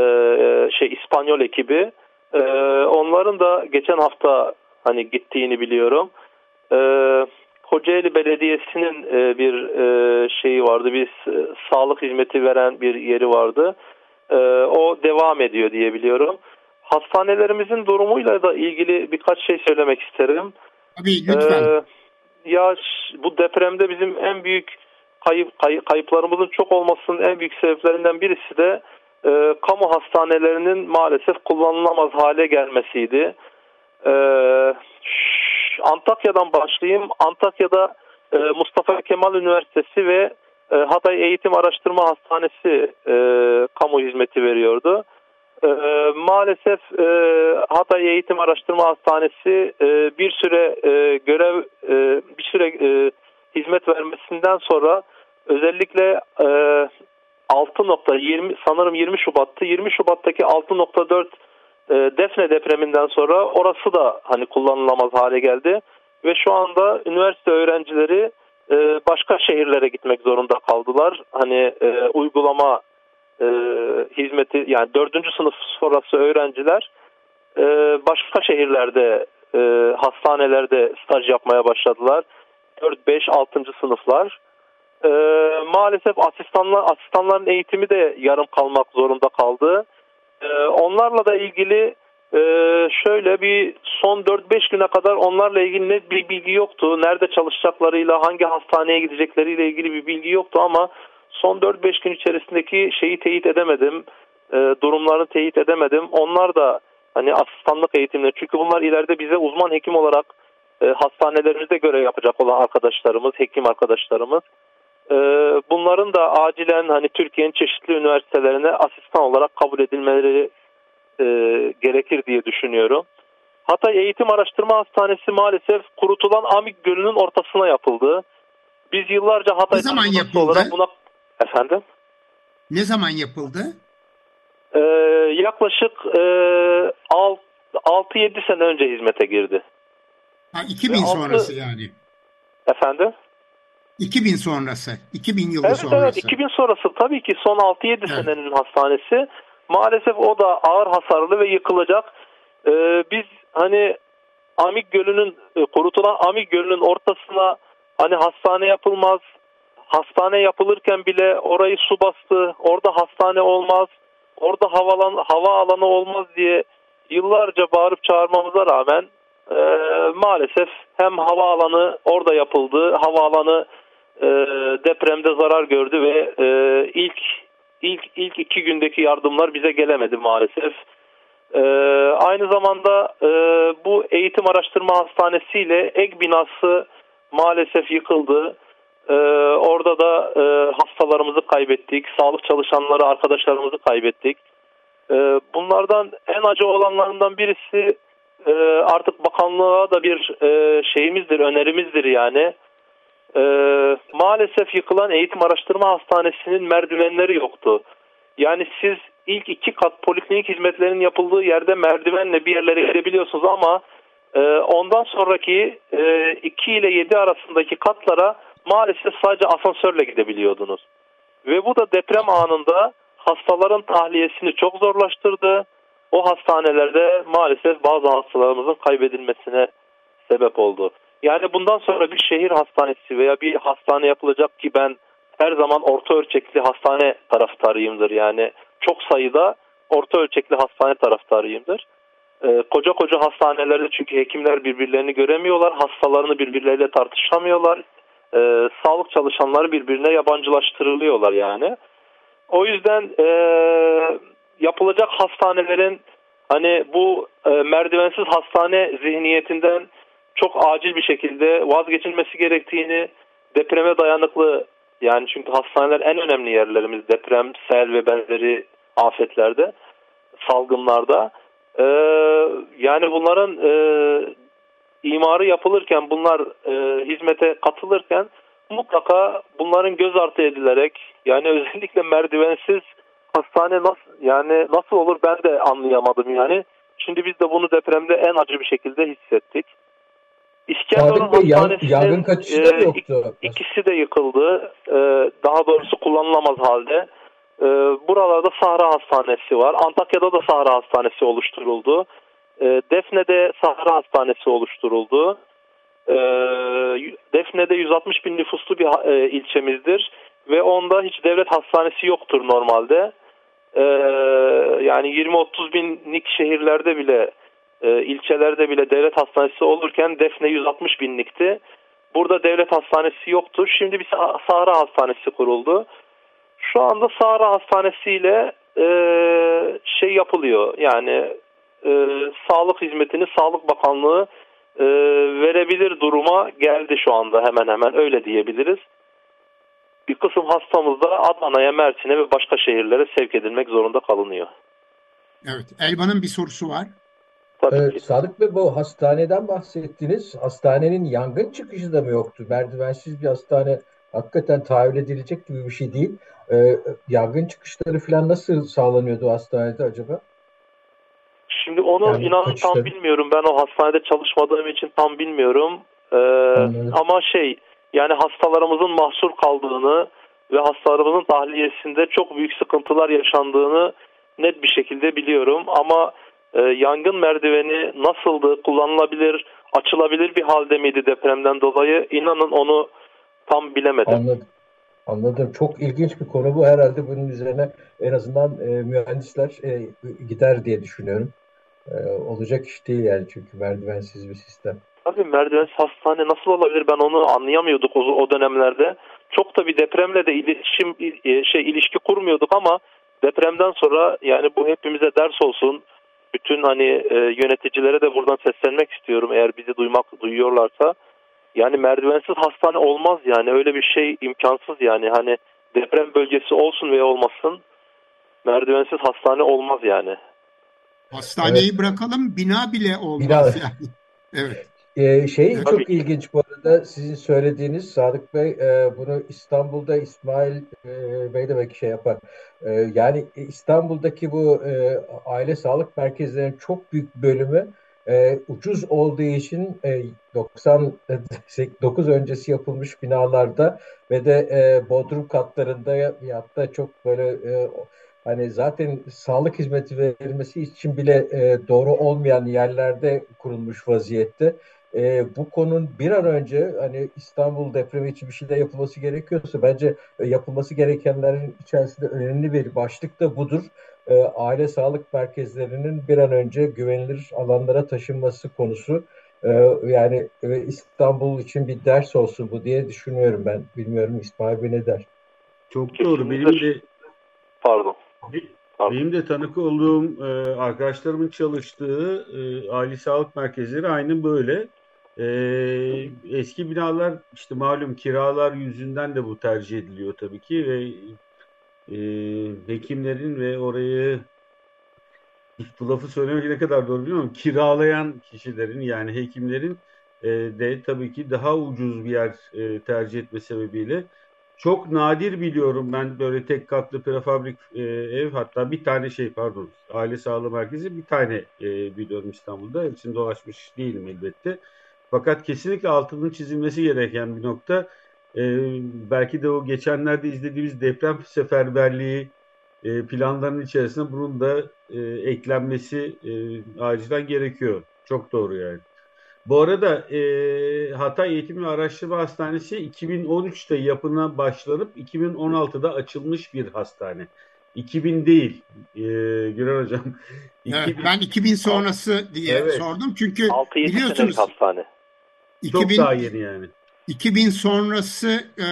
şey İspanyol ekibi. E, onların da geçen hafta hani gittiğini biliyorum. E, Kocaeli Belediyesi'nin e, bir e, şeyi vardı. Bir e, sağlık hizmeti veren bir yeri vardı. E, o devam ediyor diye biliyorum. Hastanelerimizin durumuyla da ilgili birkaç şey söylemek isterim. Tabii lütfen. Ee, ya bu depremde bizim en büyük kayıp, kay, kayıplarımızın çok olmasının en büyük sebeplerinden birisi de e, kamu hastanelerinin maalesef kullanılamaz hale gelmesiydi. E, Antakya'dan başlayayım. Antakya'da e, Mustafa Kemal Üniversitesi ve e, Hatay Eğitim Araştırma Hastanesi e, kamu hizmeti veriyordu. E, maalesef e, Hatay Eğitim Araştırma Hastanesi e, bir süre e, görev e, bir süre e, hizmet vermesinden sonra özellikle e, 6.20 sanırım 20 Şubat'tı. 20 Şubat'taki 6.4 e, Defne depreminden sonra orası da hani kullanılamaz hale geldi ve şu anda üniversite öğrencileri e, başka şehirlere gitmek zorunda kaldılar. Hani e, uygulama e, hizmeti yani dördüncü sınıf sonrası öğrenciler e, başka şehirlerde e, hastanelerde staj yapmaya başladılar. 4, 5, 6. sınıflar. E, maalesef asistanlar, asistanların eğitimi de yarım kalmak zorunda kaldı. E, onlarla da ilgili e, şöyle bir son 4-5 güne kadar onlarla ilgili net bir bilgi yoktu. Nerede çalışacaklarıyla, hangi hastaneye gidecekleriyle ilgili bir bilgi yoktu ama son 4-5 gün içerisindeki şeyi teyit edemedim. E, durumlarını teyit edemedim. Onlar da hani asistanlık eğitimleri çünkü bunlar ileride bize uzman hekim olarak e, hastanelerimizde görev yapacak olan arkadaşlarımız, hekim arkadaşlarımız. E, bunların da acilen hani Türkiye'nin çeşitli üniversitelerine asistan olarak kabul edilmeleri e, gerekir diye düşünüyorum. Hatay Eğitim Araştırma Hastanesi maalesef kurutulan Amik Gölü'nün ortasına yapıldı. Biz yıllarca Hatay ne zaman yapıldı? olarak buna efendim ne zaman yapıldı? Ee, yaklaşık e, 6-7 sene önce hizmete girdi. Ha, 2000 Ve sonrası yani. Efendim? 2000 sonrası. 2000 yılı evet, sonrası. Evet 2000 sonrası tabii ki son 6-7 evet. senenin hastanesi. Maalesef o da ağır hasarlı ve yıkılacak. Ee, biz hani Amik Gölü'nün e, kurutulan Amik Gölü'nün ortasına hani hastane yapılmaz. Hastane yapılırken bile orayı su bastı. Orada hastane olmaz. Orada havalan, hava alanı olmaz diye yıllarca bağırıp çağırmamıza rağmen e, maalesef hem hava alanı orada yapıldı. Hava alanı e, depremde zarar gördü ve e, ilk ilk ilk iki gündeki yardımlar bize gelemedi maalesef. E, aynı zamanda e, bu eğitim araştırma hastanesi ile ek binası maalesef yıkıldı. E, orada da e, hastalarımızı kaybettik, sağlık çalışanları arkadaşlarımızı kaybettik. E, bunlardan en acı olanlarından birisi e, artık bakanlığa da bir e, şeyimizdir, önerimizdir yani. E, maalesef yıkılan eğitim araştırma hastanesinin merdivenleri yoktu. Yani siz ilk iki kat poliklinik hizmetlerinin yapıldığı yerde merdivenle bir yerlere gidebiliyorsunuz ama e, ondan sonraki e, 2 ile 7 arasındaki katlara maalesef sadece asansörle gidebiliyordunuz. Ve bu da deprem anında hastaların tahliyesini çok zorlaştırdı. O hastanelerde maalesef bazı hastalarımızın kaybedilmesine sebep oldu. Yani bundan sonra bir şehir hastanesi veya bir hastane yapılacak ki ben her zaman orta ölçekli hastane taraftarıyımdır. Yani çok sayıda orta ölçekli hastane taraftarıyımdır. Ee, koca koca hastanelerde çünkü hekimler birbirlerini göremiyorlar, hastalarını birbirleriyle tartışamıyorlar. Ee, sağlık çalışanları birbirine yabancılaştırılıyorlar yani. O yüzden e, yapılacak hastanelerin hani bu e, merdivensiz hastane zihniyetinden çok acil bir şekilde vazgeçilmesi gerektiğini, depreme dayanıklı yani çünkü hastaneler en önemli yerlerimiz deprem, sel ve benzeri afetlerde, salgınlarda. Ee, yani bunların e, imarı yapılırken, bunlar e, hizmete katılırken mutlaka bunların göz ardı edilerek yani özellikle merdivensiz hastane nasıl yani nasıl olur ben de anlayamadım yani. Şimdi biz de bunu depremde en acı bir şekilde hissettik. İskenderun Hastanesi'nin e, yoktu. ikisi de yıkıldı. E, daha doğrusu kullanılamaz halde. E, buralarda Sahra Hastanesi var. Antakya'da da Sahra Hastanesi oluşturuldu. E, Defne'de Sahra Hastanesi oluşturuldu. E, Defne'de 160 bin nüfuslu bir e, ilçemizdir ve onda hiç devlet hastanesi yoktur normalde. E, yani 20-30 binlik şehirlerde bile e, ilçelerde bile devlet hastanesi olurken Defne 160 binlikti. Burada devlet hastanesi yoktu. Şimdi bir Sahra Hastanesi kuruldu. Şu anda Sahra Hastanesi ile e, şey yapılıyor. Yani e, sağlık hizmetini Sağlık Bakanlığı e, verebilir duruma geldi şu anda hemen hemen öyle diyebiliriz. Bir kısım hastamız da Adana'ya, Mersin'e ve başka şehirlere sevk edilmek zorunda kalınıyor. Evet, Elvan'ın bir sorusu var. Tabii ee, ki. Sadık Bey bu hastaneden bahsettiniz. Hastanenin yangın çıkışı da mı yoktu? Merdivensiz bir hastane hakikaten tahayyül edilecek gibi bir şey değil. Ee, yangın çıkışları falan nasıl sağlanıyordu hastanede acaba? Şimdi onu yani inanın tam bilmiyorum. Ben o hastanede çalışmadığım için tam bilmiyorum. Ee, ama şey yani hastalarımızın mahsur kaldığını ve hastalarımızın tahliyesinde çok büyük sıkıntılar yaşandığını net bir şekilde biliyorum. Ama e, yangın merdiveni nasıldı, kullanılabilir, açılabilir bir halde miydi depremden dolayı? İnanın onu tam bilemedim. Anladım. Anladım. Çok ilginç bir konu bu. Herhalde bunun üzerine en azından e, mühendisler e, gider diye düşünüyorum. E, olacak iş değil yani çünkü merdivensiz bir sistem. Tabii merdivensiz hastane nasıl olabilir ben onu anlayamıyorduk o, o dönemlerde. Çok da bir depremle de iletişim e, şey ilişki kurmuyorduk ama depremden sonra yani bu hepimize ders olsun. Bütün hani e, yöneticilere de buradan seslenmek istiyorum eğer bizi duymak duyuyorlarsa. Yani merdivensiz hastane olmaz yani öyle bir şey imkansız yani hani deprem bölgesi olsun veya olmasın merdivensiz hastane olmaz yani. Hastaneyi evet. bırakalım bina bile olmaz bina. yani. (laughs) Evet. Ee, şey evet. çok ilginç bu arada sizin söylediğiniz Sadık Bey e, bunu İstanbul'da İsmail e, Bey de belki şey yapar. E, yani İstanbul'daki bu e, aile sağlık merkezlerinin çok büyük bölümü e, ucuz olduğu için e, 99 (laughs) öncesi yapılmış binalarda ve de e, bodrum katlarında ya da çok böyle e, hani zaten sağlık hizmeti verilmesi için bile e, doğru olmayan yerlerde kurulmuş vaziyette. E, bu konun bir an önce hani İstanbul depremi için bir şeyler yapılması gerekiyorsa bence e, yapılması gerekenlerin içerisinde önemli bir başlık da budur. E, aile sağlık merkezlerinin bir an önce güvenilir alanlara taşınması konusu. E, yani e, İstanbul için bir ders olsun bu diye düşünüyorum ben. Bilmiyorum İsmail Bey ne der? Çok doğru. Benim de pardon. Benim de tanık olduğum e, arkadaşlarımın çalıştığı e, aile sağlık merkezleri aynı böyle. E, eski binalar işte malum kiralar yüzünden de bu tercih ediliyor tabii ki ve e, hekimlerin ve orayı bu lafı söylemek ne kadar doğru bilmiyorum. Kiralayan kişilerin yani hekimlerin e, de tabii ki daha ucuz bir yer e, tercih etme sebebiyle çok nadir biliyorum ben böyle tek katlı prefabrik e, ev hatta bir tane şey pardon aile sağlığı merkezi bir tane e, biliyorum İstanbul'da. Hepsini dolaşmış değilim elbette. Fakat kesinlikle altının çizilmesi gereken bir nokta. E, belki de o geçenlerde izlediğimiz deprem seferberliği e, planlarının içerisinde bunun da e, eklenmesi e, acilen gerekiyor. Çok doğru yani. Bu arada e, Hatay Eğitim ve Araştırma Hastanesi 2013'te yapına başlanıp 2016'da açılmış bir hastane. 2000 değil e, Güler Hocam. 2000... Evet, ben 2000 sonrası diye evet. sordum çünkü 6 biliyorsunuz hastane. 2000, Çok daha yeni yani. 2000 sonrası e,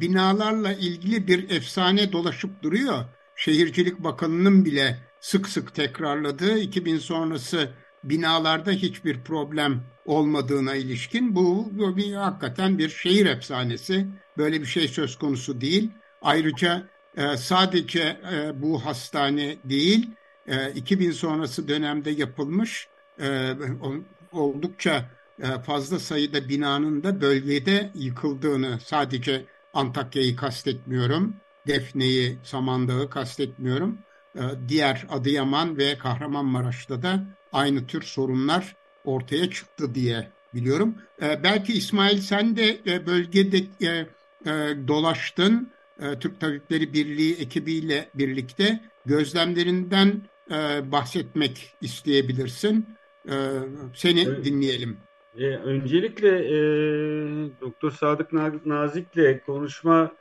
binalarla ilgili bir efsane dolaşıp duruyor. Şehircilik Bakanı'nın bile sık sık tekrarladığı 2000 sonrası binalarda hiçbir problem olmadığına ilişkin bu, bu bir hakikaten bir şehir efsanesi. Böyle bir şey söz konusu değil. Ayrıca e, sadece e, bu hastane değil, e, 2000 sonrası dönemde yapılmış e, oldukça e, fazla sayıda binanın da bölgede yıkıldığını sadece Antakya'yı kastetmiyorum, Defne'yi, Samandağ'ı kastetmiyorum. E, diğer Adıyaman ve Kahramanmaraş'ta da aynı tür sorunlar ortaya çıktı diye biliyorum. E, belki İsmail sen de e, bölgede e, e, dolaştın. E, Türk Tabipleri Birliği ekibiyle birlikte gözlemlerinden e, bahsetmek isteyebilirsin. E, seni evet. dinleyelim. E, öncelikle e, Doktor Sadık Nazik'le konuşma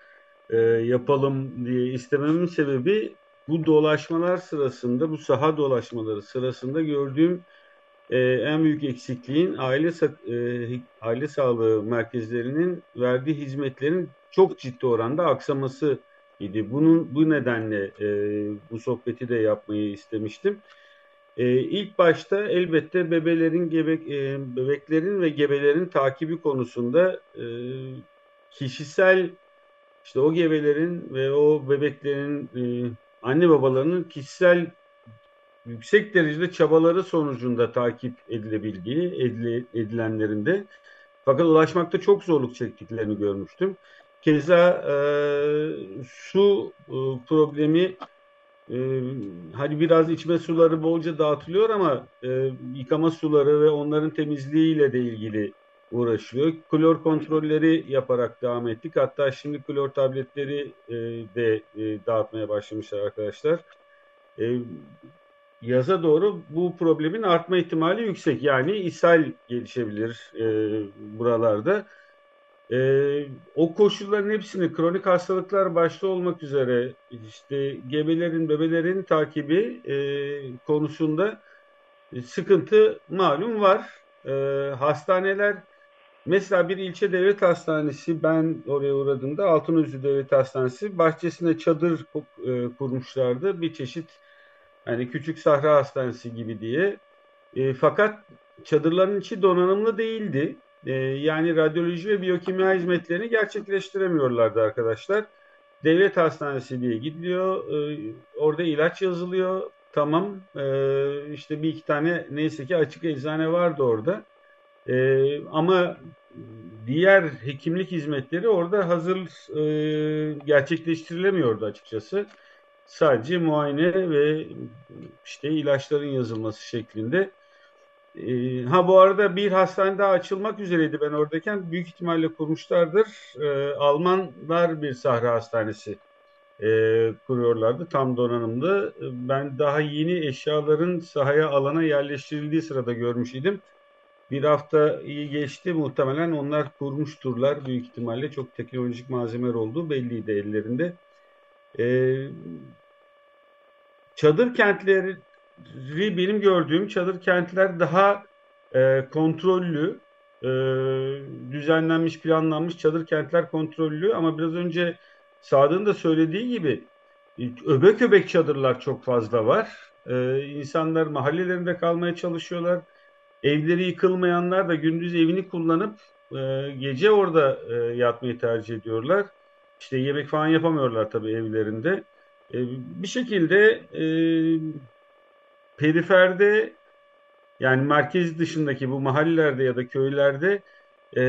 e, yapalım diye istememin sebebi bu dolaşmalar sırasında, bu saha dolaşmaları sırasında gördüğüm e, en büyük eksikliğin aile e, aile sağlığı merkezlerinin verdiği hizmetlerin çok ciddi oranda aksaması idi. Bunun bu nedenle e, bu sohbeti de yapmayı istemiştim. E, ilk başta elbette bebelerin gebek e, bebeklerin ve gebelerin takibi konusunda e, kişisel işte o gebelerin ve o bebeklerin e, anne babalarının kişisel yüksek derecede çabaları sonucunda takip edilebildiği, edile, edilenlerinde fakat ulaşmakta çok zorluk çektiklerini görmüştüm. Keza e, su e, problemi e, hani biraz içme suları bolca dağıtılıyor ama e, yıkama suları ve onların temizliğiyle de ilgili uğraşıyor. Klor kontrolleri yaparak devam ettik. Hatta şimdi klor tabletleri e, de e, dağıtmaya başlamışlar arkadaşlar. E, yaza doğru bu problemin artma ihtimali yüksek. Yani ishal gelişebilir e, buralarda. E, o koşulların hepsini kronik hastalıklar başta olmak üzere işte gebelerin, bebelerin takibi e, konusunda sıkıntı malum var. E, hastaneler mesela bir ilçe devlet hastanesi ben oraya uğradığımda Altınözü Devlet Hastanesi bahçesine çadır e, kurmuşlardı. Bir çeşit hani küçük sahra hastanesi gibi diye. E, fakat çadırların içi donanımlı değildi. E, yani radyoloji ve biyokimya hizmetlerini gerçekleştiremiyorlardı arkadaşlar. Devlet hastanesi diye gidiliyor. E, orada ilaç yazılıyor. Tamam. E, işte bir iki tane neyse ki açık eczane vardı orada. E, ama diğer hekimlik hizmetleri orada hazır e, gerçekleştirilemiyordu açıkçası sadece muayene ve işte ilaçların yazılması şeklinde. Ee, ha bu arada bir hastane daha açılmak üzereydi ben oradayken. Büyük ihtimalle kurmuşlardır. Ee, Almanlar bir sahra hastanesi e, kuruyorlardı. Tam donanımlı. Ben daha yeni eşyaların sahaya alana yerleştirildiği sırada görmüş idim. Bir hafta iyi geçti. Muhtemelen onlar kurmuşturlar. Büyük ihtimalle çok teknolojik malzemeler olduğu belliydi ellerinde. E, çadır kentleri benim gördüğüm çadır kentler daha e, kontrollü, e, düzenlenmiş, planlanmış çadır kentler kontrollü ama biraz önce Sadık'ın da söylediği gibi öbek öbek çadırlar çok fazla var. E, insanlar mahallelerinde kalmaya çalışıyorlar. Evleri yıkılmayanlar da gündüz evini kullanıp e, gece orada e, yatmayı tercih ediyorlar. İşte yemek falan yapamıyorlar tabii evlerinde. E, bir şekilde e, periferde yani merkez dışındaki bu mahallelerde ya da köylerde e,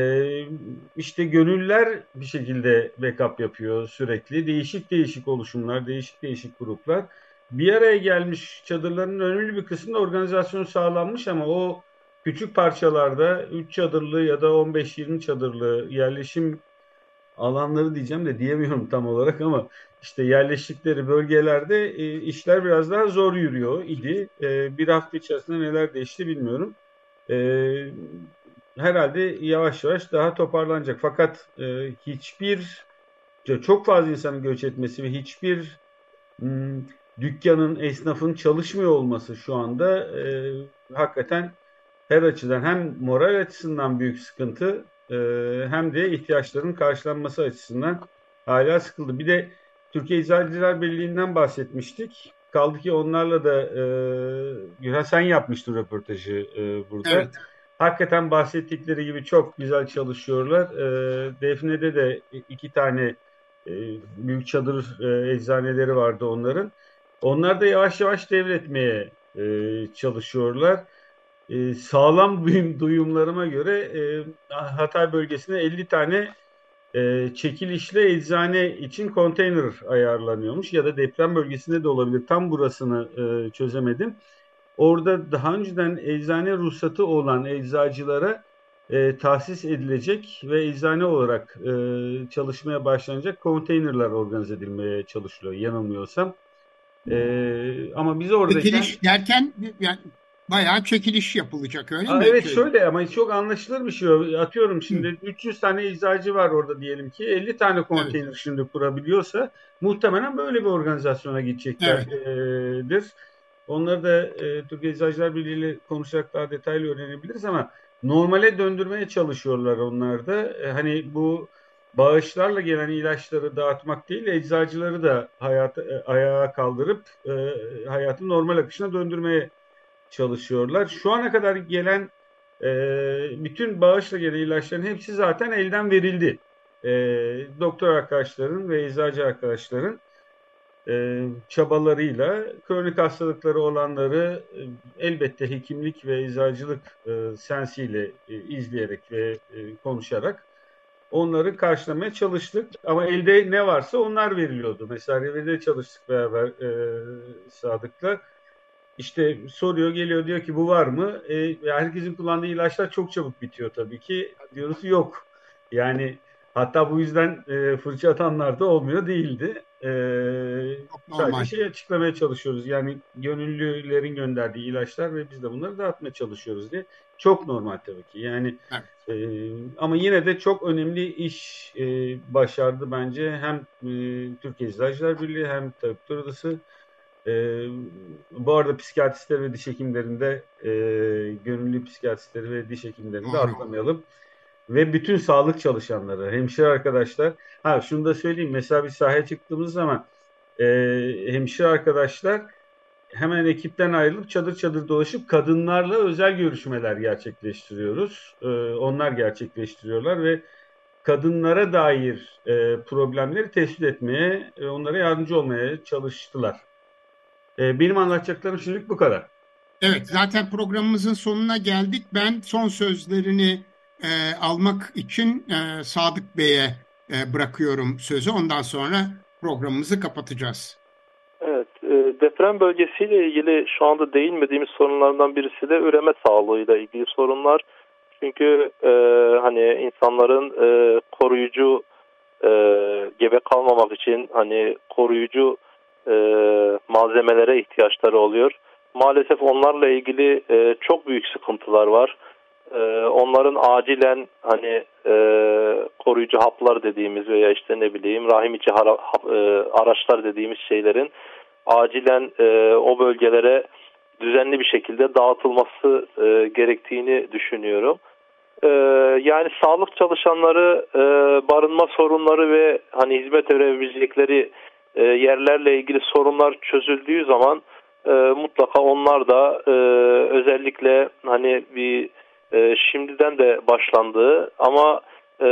işte gönüller bir şekilde backup yapıyor sürekli. Değişik değişik oluşumlar, değişik değişik gruplar. Bir araya gelmiş çadırların önemli bir kısmında organizasyon sağlanmış ama o küçük parçalarda 3 çadırlı ya da 15-20 çadırlı yerleşim alanları diyeceğim de diyemiyorum tam olarak ama işte yerleştikleri bölgelerde e, işler biraz daha zor yürüyor idi. E, bir hafta içerisinde neler değişti bilmiyorum. E, herhalde yavaş yavaş daha toparlanacak. Fakat e, hiçbir çok fazla insanın göç etmesi ve hiçbir m, hmm, dükkanın, esnafın çalışmıyor olması şu anda e, hakikaten her açıdan hem moral açısından büyük sıkıntı e, hem de ihtiyaçların karşılanması açısından hala sıkıldı. Bir de Türkiye Eczacılar Birliği'nden bahsetmiştik. Kaldı ki onlarla da e, Güha sen yapmıştın röportajı e, burada. Evet. Hakikaten bahsettikleri gibi çok güzel çalışıyorlar. E, Defne'de de iki tane e, büyük çadır e, eczaneleri vardı onların. Onlar da yavaş yavaş devretmeye e, çalışıyorlar. E, sağlam (laughs) duyum, duyumlarıma göre e, Hatay bölgesine 50 tane e, çekilişli eczane için konteyner ayarlanıyormuş ya da deprem bölgesinde de olabilir. Tam burasını e, çözemedim. Orada daha önceden eczane ruhsatı olan eczacılara e, tahsis edilecek ve eczane olarak e, çalışmaya başlanacak konteynerler organize edilmeye çalışılıyor yanılmıyorsam. E, ama biz oradayken... Çekiliş derken yani bayağı çekiliş yapılacak öyle Aa, mi? Evet şöyle ama çok anlaşılır bir şey. Atıyorum şimdi Hı. 300 tane eczacı var orada diyelim ki 50 tane konteyner evet. şimdi kurabiliyorsa muhtemelen böyle bir organizasyona gideceklerdir. Evet. Onları da e, Türkiye Eczacılar Birliği ile konuşarak daha detaylı öğrenebiliriz ama normale döndürmeye çalışıyorlar onlar da. E, hani bu bağışlarla gelen ilaçları dağıtmak değil, eczacıları da hayata, e, ayağa kaldırıp e, hayatın normal akışına döndürmeye çalışıyorlar. Şu ana kadar gelen e, bütün bağışla gelen ilaçların hepsi zaten elden verildi. E, doktor arkadaşların ve eczacı arkadaşların e, çabalarıyla kronik hastalıkları olanları e, elbette hekimlik ve eczacılık e, sensiyle e, izleyerek ve e, konuşarak onları karşılamaya çalıştık. Ama elde ne varsa onlar veriliyordu. Mesela Reve'de çalıştık beraber e, Sadık'la. İşte soruyor geliyor diyor ki bu var mı? E, herkesin kullandığı ilaçlar çok çabuk bitiyor tabii ki. Diyoruz yok. Yani hatta bu yüzden e, fırça atanlar da olmuyor değildi. E, sadece şey açıklamaya çalışıyoruz. Yani gönüllülerin gönderdiği ilaçlar ve biz de bunları dağıtmaya çalışıyoruz diye. Çok normal tabii ki. Yani evet. e, ama yine de çok önemli iş e, başardı bence. Hem e, Türkiye Eczacılar Birliği hem Tabipler Odası e, bu arada psikiyatristler ve diş hekimlerinde e, gönüllü psikiyatristleri ve diş hekimlerini de atlamayalım. Ve bütün sağlık çalışanları, hemşire arkadaşlar. Ha şunu da söyleyeyim. Mesela bir sahaya çıktığımız zaman e, hemşire arkadaşlar hemen ekipten ayrılıp çadır çadır dolaşıp kadınlarla özel görüşmeler gerçekleştiriyoruz. E, onlar gerçekleştiriyorlar ve kadınlara dair e, problemleri tespit etmeye, e, onlara yardımcı olmaya çalıştılar. E, benim anlatacaklarım şimdilik bu kadar. Evet, zaten programımızın sonuna geldik. Ben son sözlerini e, almak için e, Sadık Bey'e e, bırakıyorum sözü. Ondan sonra programımızı kapatacağız. Evet, e, deprem bölgesiyle ilgili şu anda değinmediğimiz sorunlardan birisi de üreme sağlığıyla ilgili sorunlar. Çünkü e, hani insanların e, koruyucu e, gebe kalmamak için hani koruyucu e, malzemelere ihtiyaçları oluyor. Maalesef onlarla ilgili e, çok büyük sıkıntılar var. E, onların acilen hani e, koruyucu haplar dediğimiz veya işte ne bileyim rahim içi hara, e, araçlar dediğimiz şeylerin acilen e, o bölgelere düzenli bir şekilde dağıtılması e, gerektiğini düşünüyorum. E, yani sağlık çalışanları e, barınma sorunları ve hani hizmet verebilecekleri e, yerlerle ilgili sorunlar çözüldüğü zaman e, mutlaka onlar da e, özellikle hani bir e, şimdiden de başlandığı ama e,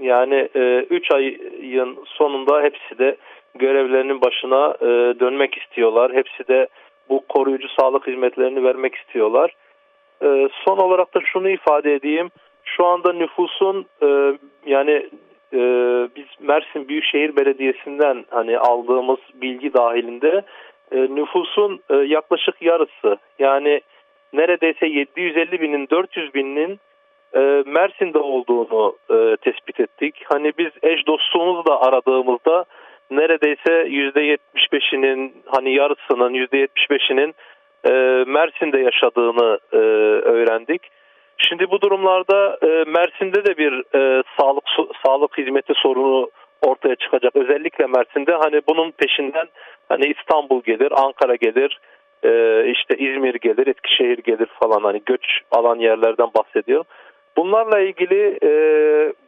yani 3 e, ayın sonunda hepsi de görevlerinin başına e, dönmek istiyorlar. Hepsi de bu koruyucu sağlık hizmetlerini vermek istiyorlar. E, son olarak da şunu ifade edeyim. Şu anda nüfusun e, yani e, biz Mersin Büyükşehir Belediyesi'nden hani aldığımız bilgi dahilinde e, nüfusun e, yaklaşık yarısı yani neredeyse 750 binin 400 binin e, Mersin'de olduğunu e, tespit ettik. Hani biz eş dostluğumuzu da aradığımızda neredeyse %75'inin hani yarısının %75'inin e, Mersin'de yaşadığını e, öğrendik. Şimdi bu durumlarda e, Mersin'de de bir e, sağlık sağlık hizmeti sorunu ortaya çıkacak. Özellikle Mersin'de hani bunun peşinden hani İstanbul gelir, Ankara gelir, e, işte İzmir gelir, Eskişehir gelir falan hani göç alan yerlerden bahsediyor. Bunlarla ilgili e,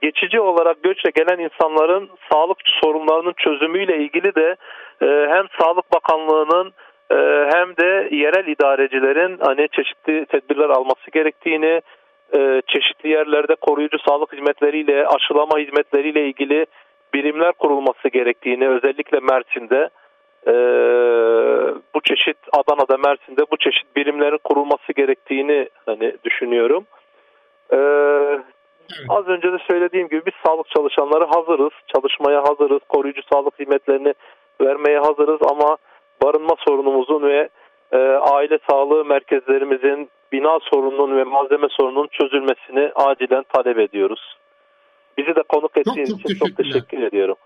geçici olarak göçle gelen insanların sağlık sorunlarının çözümüyle ilgili de e, hem Sağlık Bakanlığı'nın e, hem de yerel idarecilerin hani çeşitli tedbirler alması gerektiğini, e, çeşitli yerlerde koruyucu sağlık hizmetleriyle, aşılama hizmetleriyle ilgili birimler kurulması gerektiğini özellikle Mersin'de e, bu çeşit Adana'da Mersin'de bu çeşit birimlerin kurulması gerektiğini hani düşünüyorum. E, az önce de söylediğim gibi biz sağlık çalışanları hazırız, çalışmaya hazırız, koruyucu sağlık hizmetlerini vermeye hazırız ama barınma sorunumuzun ve e, aile sağlığı merkezlerimizin bina sorununun ve malzeme sorununun çözülmesini acilen talep ediyoruz. Bizi de konuk ettiğiniz çok, çok için çok teşekkür ediyorum.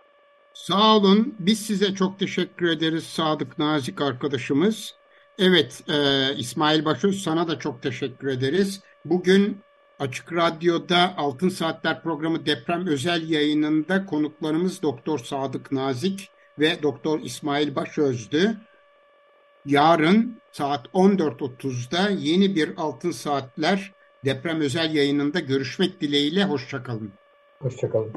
Sağ olun. Biz size çok teşekkür ederiz Sadık Nazik arkadaşımız. Evet e, İsmail Başöz sana da çok teşekkür ederiz. Bugün Açık Radyo'da Altın Saatler programı deprem özel yayınında konuklarımız Doktor Sadık Nazik ve Doktor İsmail Başöz'dü. Yarın saat 14.30'da yeni bir Altın Saatler deprem özel yayınında görüşmek dileğiyle. Hoşçakalın. Hoşçakalın.